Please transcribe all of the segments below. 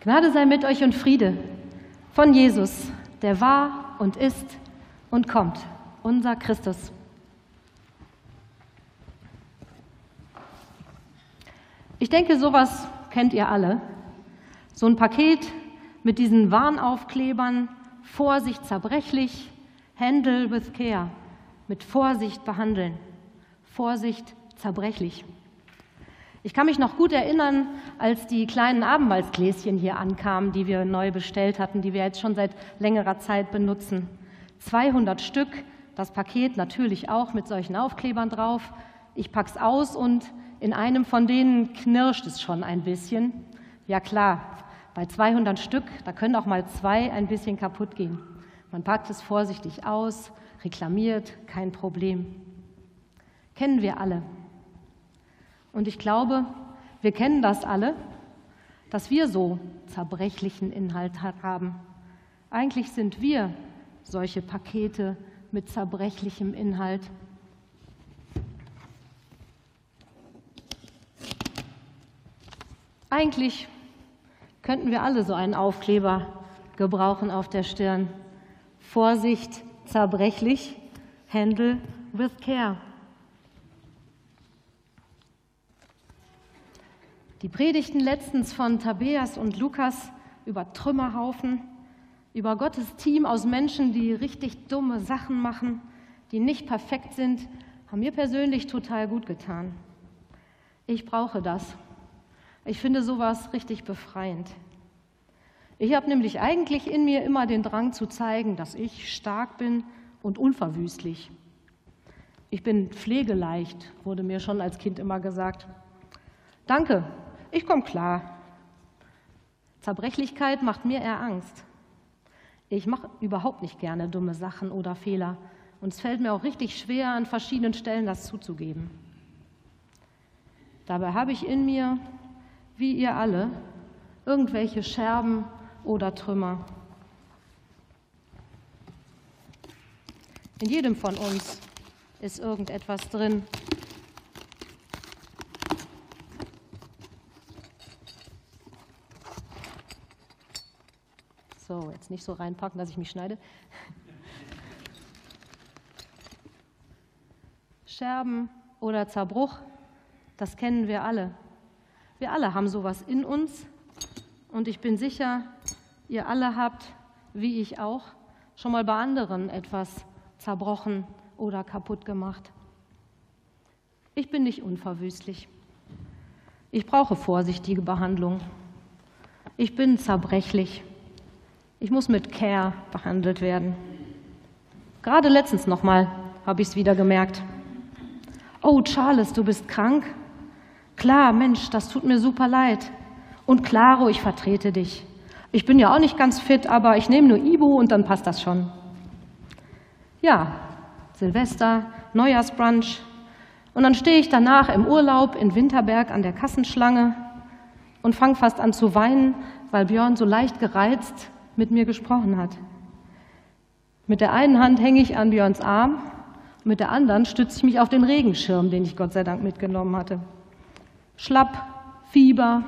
Gnade sei mit euch und Friede von Jesus, der war und ist und kommt, unser Christus. Ich denke, sowas kennt ihr alle. So ein Paket mit diesen Warnaufklebern, Vorsicht zerbrechlich, Handle with care, mit Vorsicht behandeln, Vorsicht zerbrechlich. Ich kann mich noch gut erinnern, als die kleinen Abendmahlsgläschen hier ankamen, die wir neu bestellt hatten, die wir jetzt schon seit längerer Zeit benutzen. 200 Stück, das Paket natürlich auch mit solchen Aufklebern drauf. Ich pack's aus und in einem von denen knirscht es schon ein bisschen. Ja klar, bei 200 Stück, da können auch mal zwei ein bisschen kaputt gehen. Man packt es vorsichtig aus, reklamiert, kein Problem. Kennen wir alle. Und ich glaube, wir kennen das alle, dass wir so zerbrechlichen Inhalt haben. Eigentlich sind wir solche Pakete mit zerbrechlichem Inhalt. Eigentlich könnten wir alle so einen Aufkleber gebrauchen auf der Stirn. Vorsicht, zerbrechlich, handle with care. Die Predigten letztens von Tabeas und Lukas über Trümmerhaufen, über Gottes Team aus Menschen, die richtig dumme Sachen machen, die nicht perfekt sind, haben mir persönlich total gut getan. Ich brauche das. Ich finde sowas richtig befreiend. Ich habe nämlich eigentlich in mir immer den Drang zu zeigen, dass ich stark bin und unverwüstlich. Ich bin pflegeleicht, wurde mir schon als Kind immer gesagt. Danke, ich komme klar. Zerbrechlichkeit macht mir eher Angst. Ich mache überhaupt nicht gerne dumme Sachen oder Fehler. Und es fällt mir auch richtig schwer, an verschiedenen Stellen das zuzugeben. Dabei habe ich in mir, wie ihr alle, irgendwelche Scherben oder Trümmer. In jedem von uns ist irgendetwas drin, So, jetzt nicht so reinpacken, dass ich mich schneide. Scherben oder Zerbruch, das kennen wir alle. Wir alle haben sowas in uns und ich bin sicher, ihr alle habt, wie ich auch, schon mal bei anderen etwas zerbrochen oder kaputt gemacht. Ich bin nicht unverwüstlich. Ich brauche vorsichtige Behandlung. Ich bin zerbrechlich. Ich muss mit Care behandelt werden. Gerade letztens nochmal habe ich es wieder gemerkt. Oh, Charles, du bist krank? Klar, Mensch, das tut mir super leid. Und Claro, ich vertrete dich. Ich bin ja auch nicht ganz fit, aber ich nehme nur Ibu und dann passt das schon. Ja, Silvester, Neujahrsbrunch. Und dann stehe ich danach im Urlaub in Winterberg an der Kassenschlange und fange fast an zu weinen, weil Björn so leicht gereizt mit mir gesprochen hat. Mit der einen Hand hänge ich an Björns Arm, mit der anderen stütze ich mich auf den Regenschirm, den ich Gott sei Dank mitgenommen hatte. Schlapp, Fieber,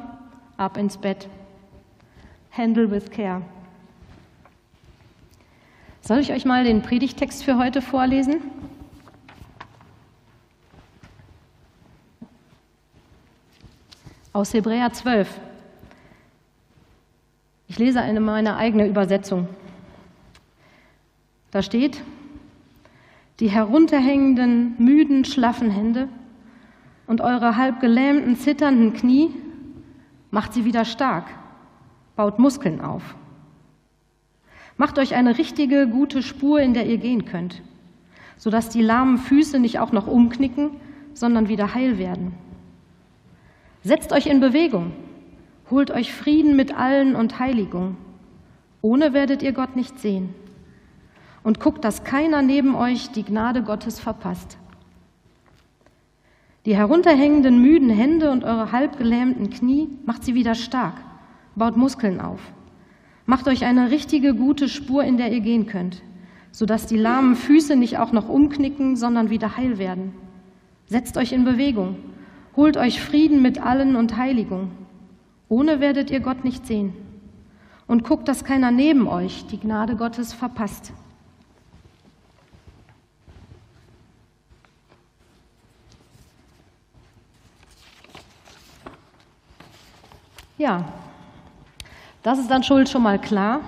ab ins Bett. Handle with care. Soll ich euch mal den Predigtext für heute vorlesen? Aus Hebräer 12. Ich lese eine meine eigene Übersetzung. Da steht, die herunterhängenden, müden, schlaffen Hände und eure halb gelähmten, zitternden Knie macht sie wieder stark, baut Muskeln auf. Macht euch eine richtige, gute Spur, in der ihr gehen könnt, sodass die lahmen Füße nicht auch noch umknicken, sondern wieder heil werden. Setzt euch in Bewegung Holt euch Frieden mit allen und Heiligung. Ohne werdet ihr Gott nicht sehen. Und guckt, dass keiner neben euch die Gnade Gottes verpasst. Die herunterhängenden müden Hände und eure halbgelähmten Knie macht sie wieder stark, baut Muskeln auf. Macht euch eine richtige gute Spur, in der ihr gehen könnt, sodass die lahmen Füße nicht auch noch umknicken, sondern wieder heil werden. Setzt euch in Bewegung, holt euch Frieden mit allen und Heiligung. Ohne werdet ihr Gott nicht sehen. und guckt, dass keiner neben euch die Gnade Gottes verpasst. Ja, das ist dann Schuld schon mal klar.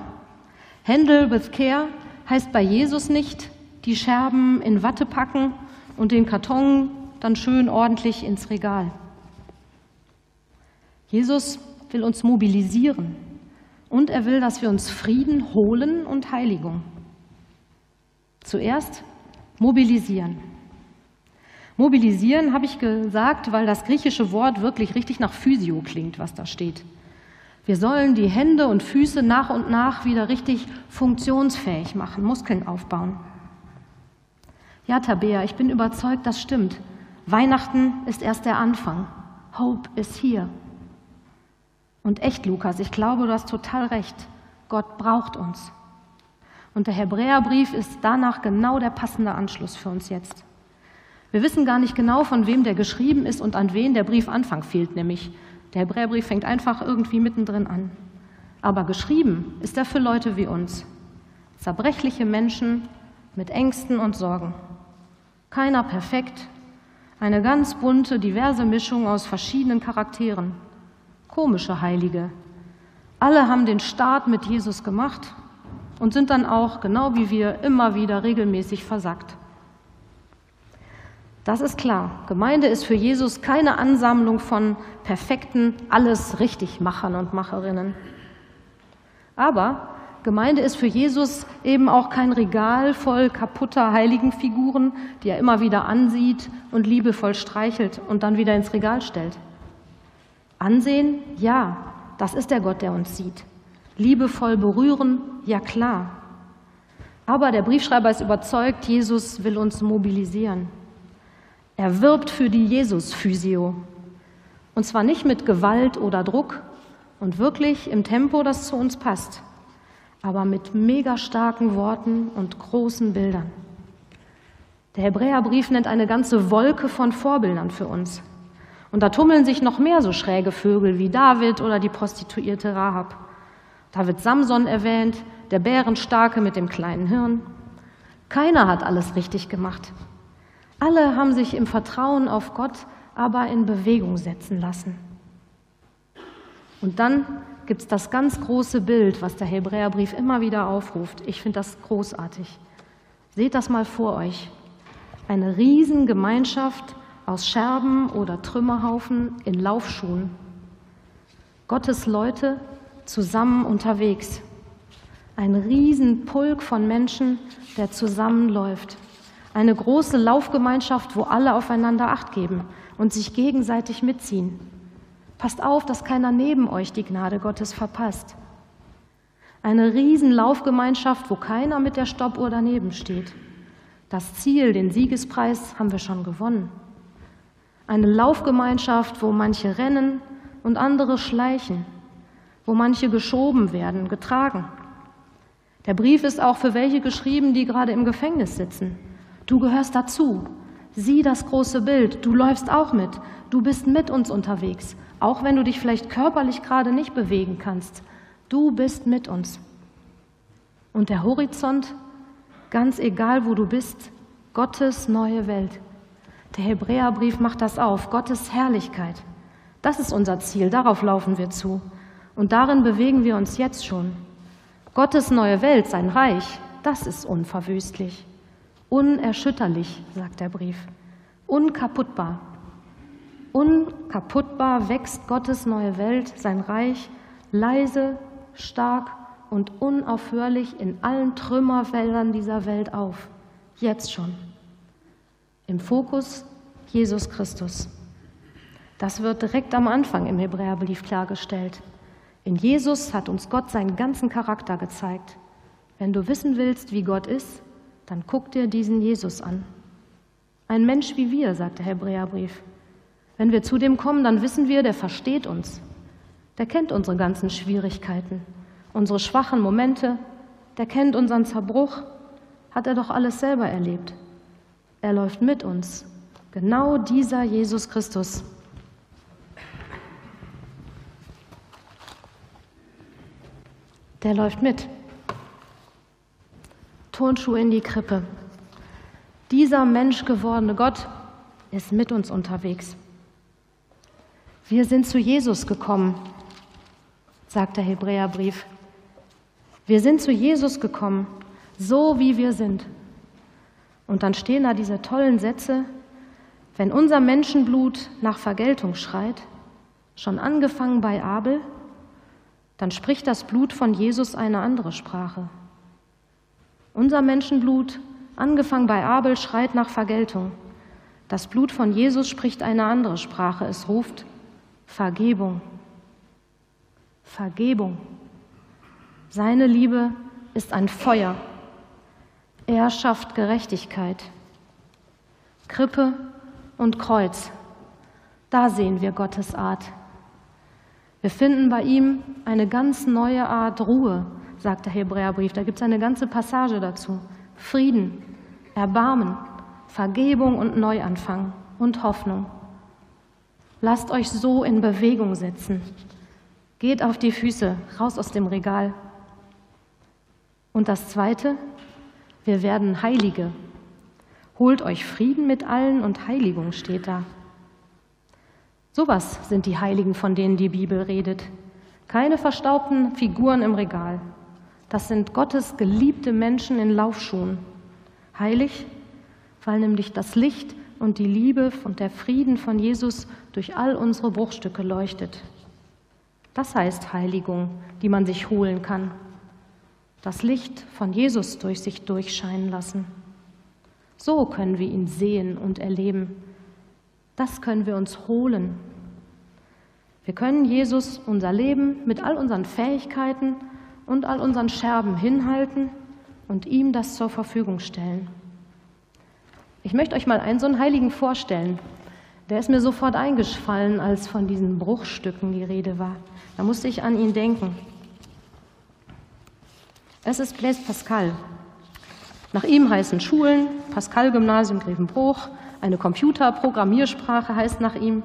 Handle with care heißt bei Jesus nicht, die Scherben in Watte packen und den Karton dann schön ordentlich ins Regal. Jesus will uns mobilisieren und er will, dass wir uns Frieden holen und Heiligung. Zuerst mobilisieren. Mobilisieren habe ich gesagt, weil das griechische Wort wirklich richtig nach Physio klingt, was da steht. Wir sollen die Hände und Füße nach und nach wieder richtig funktionsfähig machen, Muskeln aufbauen. Ja, Tabea, ich bin überzeugt, das stimmt. Weihnachten ist erst der Anfang. Hope ist hier. Und echt, Lukas, ich glaube, du hast total recht. Gott braucht uns. Und der Hebräerbrief ist danach genau der passende Anschluss für uns jetzt. Wir wissen gar nicht genau, von wem der geschrieben ist und an wen der Briefanfang fehlt, nämlich der Hebräerbrief fängt einfach irgendwie mittendrin an. Aber geschrieben ist er für Leute wie uns. Zerbrechliche Menschen mit Ängsten und Sorgen. Keiner perfekt. Eine ganz bunte, diverse Mischung aus verschiedenen Charakteren. Komische Heilige. Alle haben den Start mit Jesus gemacht und sind dann auch, genau wie wir, immer wieder regelmäßig versackt. Das ist klar. Gemeinde ist für Jesus keine Ansammlung von perfekten, alles richtig Machern und Macherinnen. Aber Gemeinde ist für Jesus eben auch kein Regal voll kaputter Heiligenfiguren, die er immer wieder ansieht und liebevoll streichelt und dann wieder ins Regal stellt. Ansehen, ja, das ist der Gott, der uns sieht. Liebevoll berühren, ja klar. Aber der Briefschreiber ist überzeugt, Jesus will uns mobilisieren. Er wirbt für die Jesus-Physio. Und zwar nicht mit Gewalt oder Druck und wirklich im Tempo, das zu uns passt, aber mit mega starken Worten und großen Bildern. Der Hebräerbrief nennt eine ganze Wolke von Vorbildern für uns. Und da tummeln sich noch mehr so schräge Vögel wie David oder die Prostituierte Rahab. Da wird Samson erwähnt, der Bärenstarke mit dem kleinen Hirn. Keiner hat alles richtig gemacht. Alle haben sich im Vertrauen auf Gott aber in Bewegung setzen lassen. Und dann gibt es das ganz große Bild, was der Hebräerbrief immer wieder aufruft. Ich finde das großartig. Seht das mal vor euch. Eine Riesengemeinschaft aus Scherben oder Trümmerhaufen in Laufschuhen. Gottes Leute zusammen unterwegs. Ein Riesenpulk von Menschen, der zusammenläuft. Eine große Laufgemeinschaft, wo alle aufeinander acht geben und sich gegenseitig mitziehen. Passt auf, dass keiner neben euch die Gnade Gottes verpasst. Eine Riesenlaufgemeinschaft, wo keiner mit der Stoppuhr daneben steht. Das Ziel, den Siegespreis, haben wir schon gewonnen. Eine Laufgemeinschaft, wo manche rennen und andere schleichen, wo manche geschoben werden, getragen. Der Brief ist auch für welche geschrieben, die gerade im Gefängnis sitzen Du gehörst dazu. Sieh das große Bild. Du läufst auch mit. Du bist mit uns unterwegs. Auch wenn du dich vielleicht körperlich gerade nicht bewegen kannst. Du bist mit uns. Und der Horizont, ganz egal wo du bist, Gottes neue Welt. Der Hebräerbrief macht das auf. Gottes Herrlichkeit. Das ist unser Ziel. Darauf laufen wir zu. Und darin bewegen wir uns jetzt schon. Gottes neue Welt, sein Reich, das ist unverwüstlich. Unerschütterlich, sagt der Brief. Unkaputtbar. Unkaputtbar wächst Gottes neue Welt, sein Reich, leise, stark und unaufhörlich in allen Trümmerfeldern dieser Welt auf. Jetzt schon. Im Fokus Jesus Christus. Das wird direkt am Anfang im Hebräerbrief klargestellt. In Jesus hat uns Gott seinen ganzen Charakter gezeigt. Wenn du wissen willst, wie Gott ist, dann guck dir diesen Jesus an. Ein Mensch wie wir, sagt der Hebräerbrief. Wenn wir zu dem kommen, dann wissen wir, der versteht uns. Der kennt unsere ganzen Schwierigkeiten, unsere schwachen Momente, der kennt unseren Zerbruch, hat er doch alles selber erlebt. Er läuft mit uns. Genau dieser Jesus Christus. der läuft mit. Turnschuhe in die Krippe. Dieser menschgewordene Gott ist mit uns unterwegs. Wir sind zu Jesus gekommen, sagt der Hebräerbrief. Wir sind zu Jesus gekommen, so wie wir sind. Und dann stehen da diese tollen Sätze, wenn unser Menschenblut nach Vergeltung schreit, schon angefangen bei Abel, dann spricht das Blut von Jesus eine andere Sprache. Unser Menschenblut, angefangen bei Abel, schreit nach Vergeltung. Das Blut von Jesus spricht eine andere Sprache. Es ruft Vergebung. Vergebung. Seine Liebe ist ein Feuer. Er schafft Gerechtigkeit. Krippe und Kreuz, da sehen wir Gottes Art. Wir finden bei ihm eine ganz neue Art Ruhe, sagt der Hebräerbrief. Da gibt es eine ganze Passage dazu. Frieden, Erbarmen, Vergebung und Neuanfang und Hoffnung. Lasst euch so in Bewegung setzen. Geht auf die Füße, raus aus dem Regal. Und das Zweite, wir werden Heilige. Holt euch Frieden mit allen und Heiligung steht da. Sowas sind die Heiligen, von denen die Bibel redet. Keine verstaubten Figuren im Regal. Das sind Gottes geliebte Menschen in Laufschuhen. Heilig, weil nämlich das Licht und die Liebe und der Frieden von Jesus durch all unsere Bruchstücke leuchtet. Das heißt Heiligung, die man sich holen kann das Licht von Jesus durch sich durchscheinen lassen. So können wir ihn sehen und erleben. Das können wir uns holen. Wir können Jesus unser Leben mit all unseren Fähigkeiten und all unseren Scherben hinhalten und ihm das zur Verfügung stellen. Ich möchte euch mal einen so einen Heiligen vorstellen. Der ist mir sofort eingefallen, als von diesen Bruchstücken die Rede war. Da musste ich an ihn denken. Es ist Blaise Pascal. Nach ihm heißen Schulen, Pascal-Gymnasium Grevenbruch, eine Computerprogrammiersprache heißt nach ihm.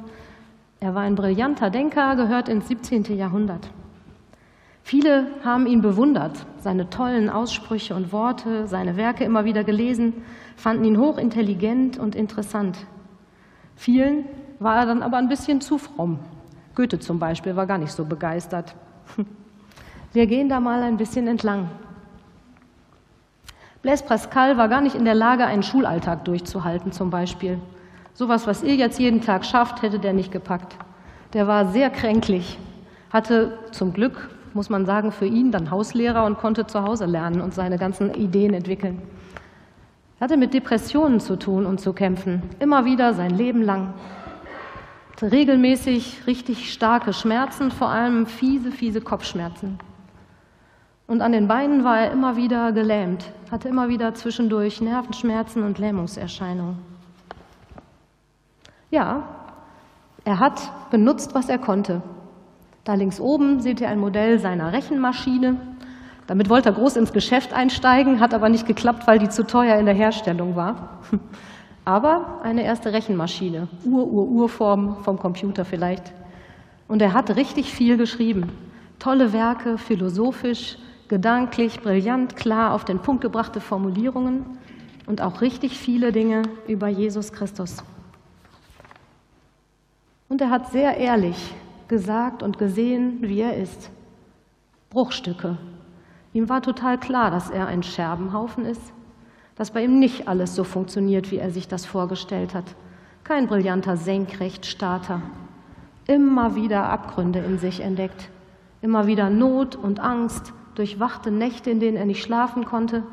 Er war ein brillanter Denker, gehört ins 17. Jahrhundert. Viele haben ihn bewundert, seine tollen Aussprüche und Worte, seine Werke immer wieder gelesen, fanden ihn hochintelligent und interessant. Vielen war er dann aber ein bisschen zu fromm. Goethe zum Beispiel war gar nicht so begeistert. Wir gehen da mal ein bisschen entlang. Blaise Pascal war gar nicht in der Lage, einen Schulalltag durchzuhalten, zum Beispiel. Sowas, was ihr jetzt jeden Tag schafft, hätte der nicht gepackt. Der war sehr kränklich, hatte zum Glück, muss man sagen, für ihn dann Hauslehrer und konnte zu Hause lernen und seine ganzen Ideen entwickeln. Er hatte mit Depressionen zu tun und zu kämpfen, immer wieder sein Leben lang. Hatte regelmäßig richtig starke Schmerzen, vor allem fiese, fiese Kopfschmerzen. Und an den Beinen war er immer wieder gelähmt, hatte immer wieder zwischendurch Nervenschmerzen und Lähmungserscheinungen. Ja, er hat benutzt, was er konnte. Da links oben seht ihr ein Modell seiner Rechenmaschine. Damit wollte er groß ins Geschäft einsteigen, hat aber nicht geklappt, weil die zu teuer in der Herstellung war. Aber eine erste Rechenmaschine, Ur-Ur-Urform vom Computer vielleicht. Und er hat richtig viel geschrieben. Tolle Werke, philosophisch, gedanklich, brillant, klar auf den Punkt gebrachte Formulierungen und auch richtig viele Dinge über Jesus Christus. Und er hat sehr ehrlich gesagt und gesehen, wie er ist. Bruchstücke. Ihm war total klar, dass er ein Scherbenhaufen ist, dass bei ihm nicht alles so funktioniert, wie er sich das vorgestellt hat. Kein brillanter Senkrechtstarter. Immer wieder Abgründe in sich entdeckt. Immer wieder Not und Angst, durchwachte Nächte, in denen er nicht schlafen konnte,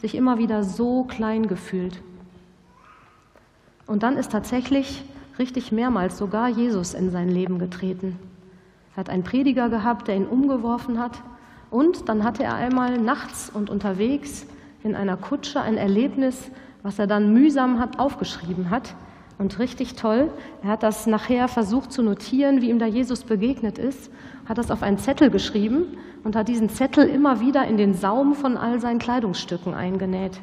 sich immer wieder so klein gefühlt. Und dann ist tatsächlich richtig mehrmals sogar Jesus in sein Leben getreten. Er hat einen Prediger gehabt, der ihn umgeworfen hat. Und dann hatte er einmal nachts und unterwegs in einer Kutsche ein Erlebnis, was er dann mühsam hat, aufgeschrieben hat. Und richtig toll, er hat das nachher versucht zu notieren, wie ihm da Jesus begegnet ist, hat das auf einen Zettel geschrieben und hat diesen Zettel immer wieder in den Saum von all seinen Kleidungsstücken eingenäht.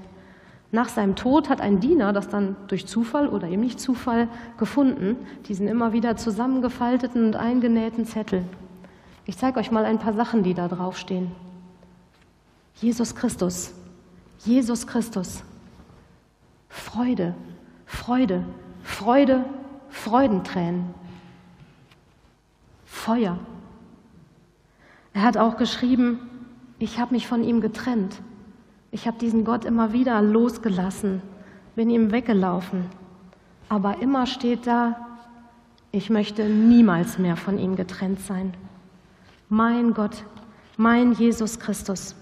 Nach seinem Tod hat ein Diener das dann durch Zufall oder eben nicht Zufall gefunden, diesen immer wieder zusammengefalteten und eingenähten Zettel. Ich zeige euch mal ein paar Sachen, die da draufstehen. Jesus Christus, Jesus Christus. Freude, Freude, Freude, Freudentränen. Feuer. Er hat auch geschrieben, ich habe mich von ihm getrennt. Ich habe diesen Gott immer wieder losgelassen, bin ihm weggelaufen. Aber immer steht da, ich möchte niemals mehr von ihm getrennt sein. Mein Gott, mein Jesus Christus.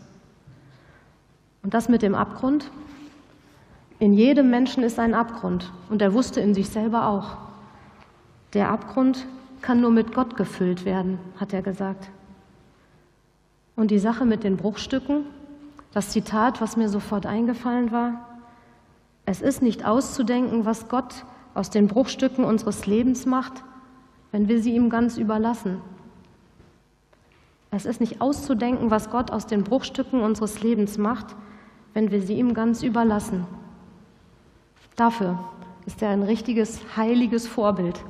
Und das mit dem Abgrund? In jedem Menschen ist ein Abgrund und er wusste in sich selber auch. Der Abgrund kann nur mit Gott gefüllt werden, hat er gesagt. Und die Sache mit den Bruchstücken, das Zitat, was mir sofort eingefallen war, es ist nicht auszudenken, was Gott aus den Bruchstücken unseres Lebens macht, wenn wir sie ihm ganz überlassen. Es ist nicht auszudenken, was Gott aus den Bruchstücken unseres Lebens macht, wenn wir sie ihm ganz überlassen. Dafür ist er ein richtiges, heiliges Vorbild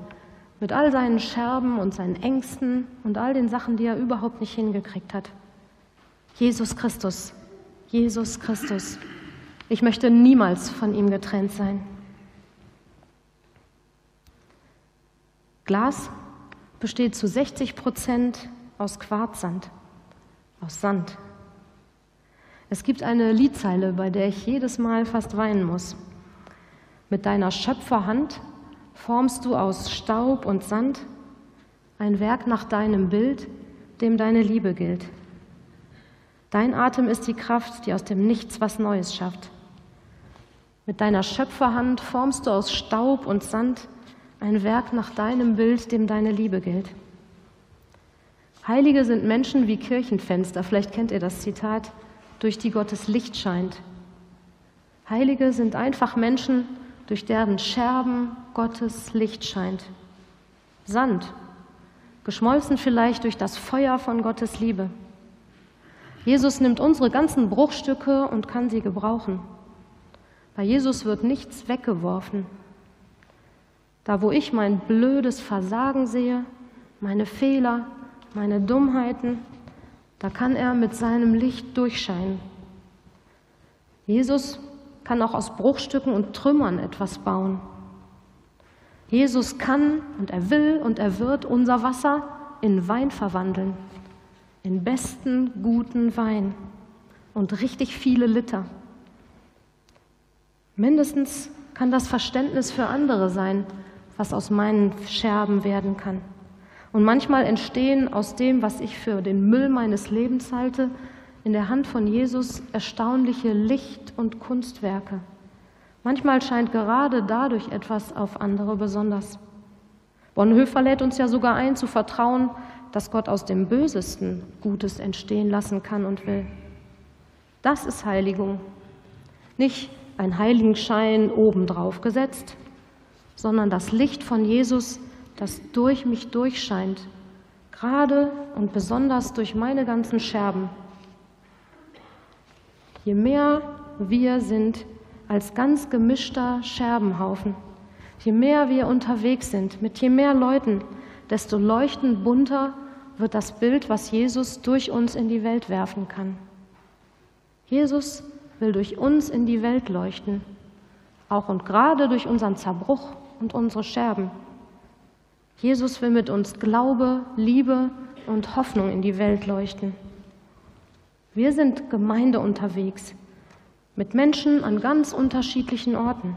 mit all seinen Scherben und seinen Ängsten und all den Sachen, die er überhaupt nicht hingekriegt hat. Jesus Christus, Jesus Christus. Ich möchte niemals von ihm getrennt sein. Glas besteht zu 60 Prozent aus Quarzsand, aus Sand. Es gibt eine Liedzeile, bei der ich jedes Mal fast weinen muss. Mit deiner Schöpferhand formst du aus Staub und Sand ein Werk nach deinem Bild, dem deine Liebe gilt. Dein Atem ist die Kraft, die aus dem Nichts was Neues schafft. Mit deiner Schöpferhand formst du aus Staub und Sand ein Werk nach deinem Bild, dem deine Liebe gilt. Heilige sind Menschen wie Kirchenfenster, vielleicht kennt ihr das Zitat, durch die Gottes Licht scheint. Heilige sind einfach Menschen, durch deren Scherben Gottes Licht scheint. Sand, geschmolzen vielleicht durch das Feuer von Gottes Liebe. Jesus nimmt unsere ganzen Bruchstücke und kann sie gebrauchen. Bei Jesus wird nichts weggeworfen. Da, wo ich mein blödes Versagen sehe, meine Fehler, meine Dummheiten, da kann er mit seinem Licht durchscheinen. Jesus kann auch aus Bruchstücken und Trümmern etwas bauen. Jesus kann und er will und er wird unser Wasser in Wein verwandeln, in besten, guten Wein und richtig viele Liter. Mindestens kann das Verständnis für andere sein, was aus meinen Scherben werden kann. Und manchmal entstehen aus dem, was ich für den Müll meines Lebens halte, in der Hand von Jesus erstaunliche Licht- und Kunstwerke. Manchmal scheint gerade dadurch etwas auf andere besonders. Bonhoeffer lädt uns ja sogar ein, zu vertrauen, dass Gott aus dem Bösesten Gutes entstehen lassen kann und will. Das ist Heiligung. Nicht ein Heiligenschein obendrauf gesetzt, sondern das Licht von Jesus, das durch mich durchscheint, gerade und besonders durch meine ganzen Scherben Je mehr wir sind als ganz gemischter Scherbenhaufen, je mehr wir unterwegs sind, mit je mehr Leuten, desto leuchtend bunter wird das Bild, was Jesus durch uns in die Welt werfen kann. Jesus will durch uns in die Welt leuchten, auch und gerade durch unseren Zerbruch und unsere Scherben. Jesus will mit uns Glaube, Liebe und Hoffnung in die Welt leuchten. Wir sind Gemeinde unterwegs mit Menschen an ganz unterschiedlichen Orten.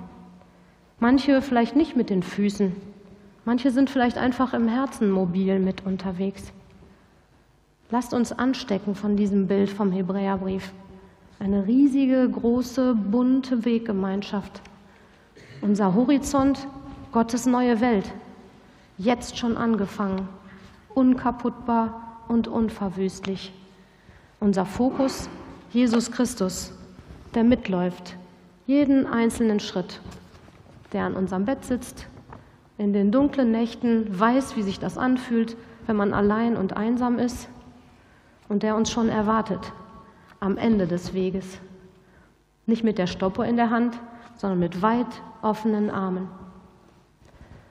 Manche vielleicht nicht mit den Füßen, manche sind vielleicht einfach im Herzen mobil mit unterwegs. Lasst uns anstecken von diesem Bild vom Hebräerbrief. Eine riesige, große, bunte Weggemeinschaft. Unser Horizont, Gottes neue Welt. Jetzt schon angefangen. Unkaputtbar und unverwüstlich. Unser Fokus Jesus Christus, der mitläuft, jeden einzelnen Schritt, der an unserem Bett sitzt, in den dunklen Nächten weiß, wie sich das anfühlt, wenn man allein und einsam ist und der uns schon erwartet am Ende des Weges. Nicht mit der Stoppuhr in der Hand, sondern mit weit offenen Armen.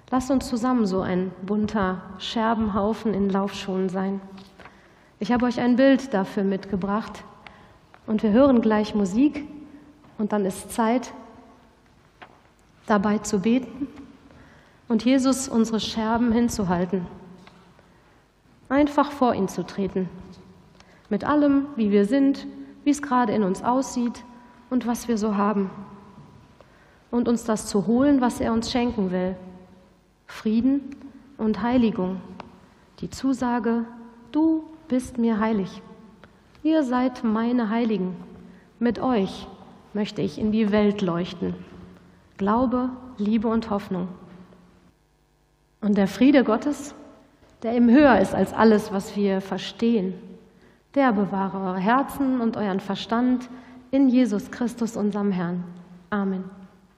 Lasst uns zusammen so ein bunter Scherbenhaufen in Laufschuhen sein. Ich habe euch ein Bild dafür mitgebracht. Und wir hören gleich Musik und dann ist Zeit, dabei zu beten und Jesus unsere Scherben hinzuhalten. Einfach vor ihn zu treten. Mit allem, wie wir sind, wie es gerade in uns aussieht und was wir so haben. Und uns das zu holen, was er uns schenken will. Frieden und Heiligung. Die Zusage, du bist mir heilig. Ihr seid meine Heiligen. Mit euch möchte ich in die Welt leuchten. Glaube, Liebe und Hoffnung. Und der Friede Gottes, der ihm höher ist als alles, was wir verstehen, der bewahre eure Herzen und euren Verstand in Jesus Christus, unserem Herrn. Amen.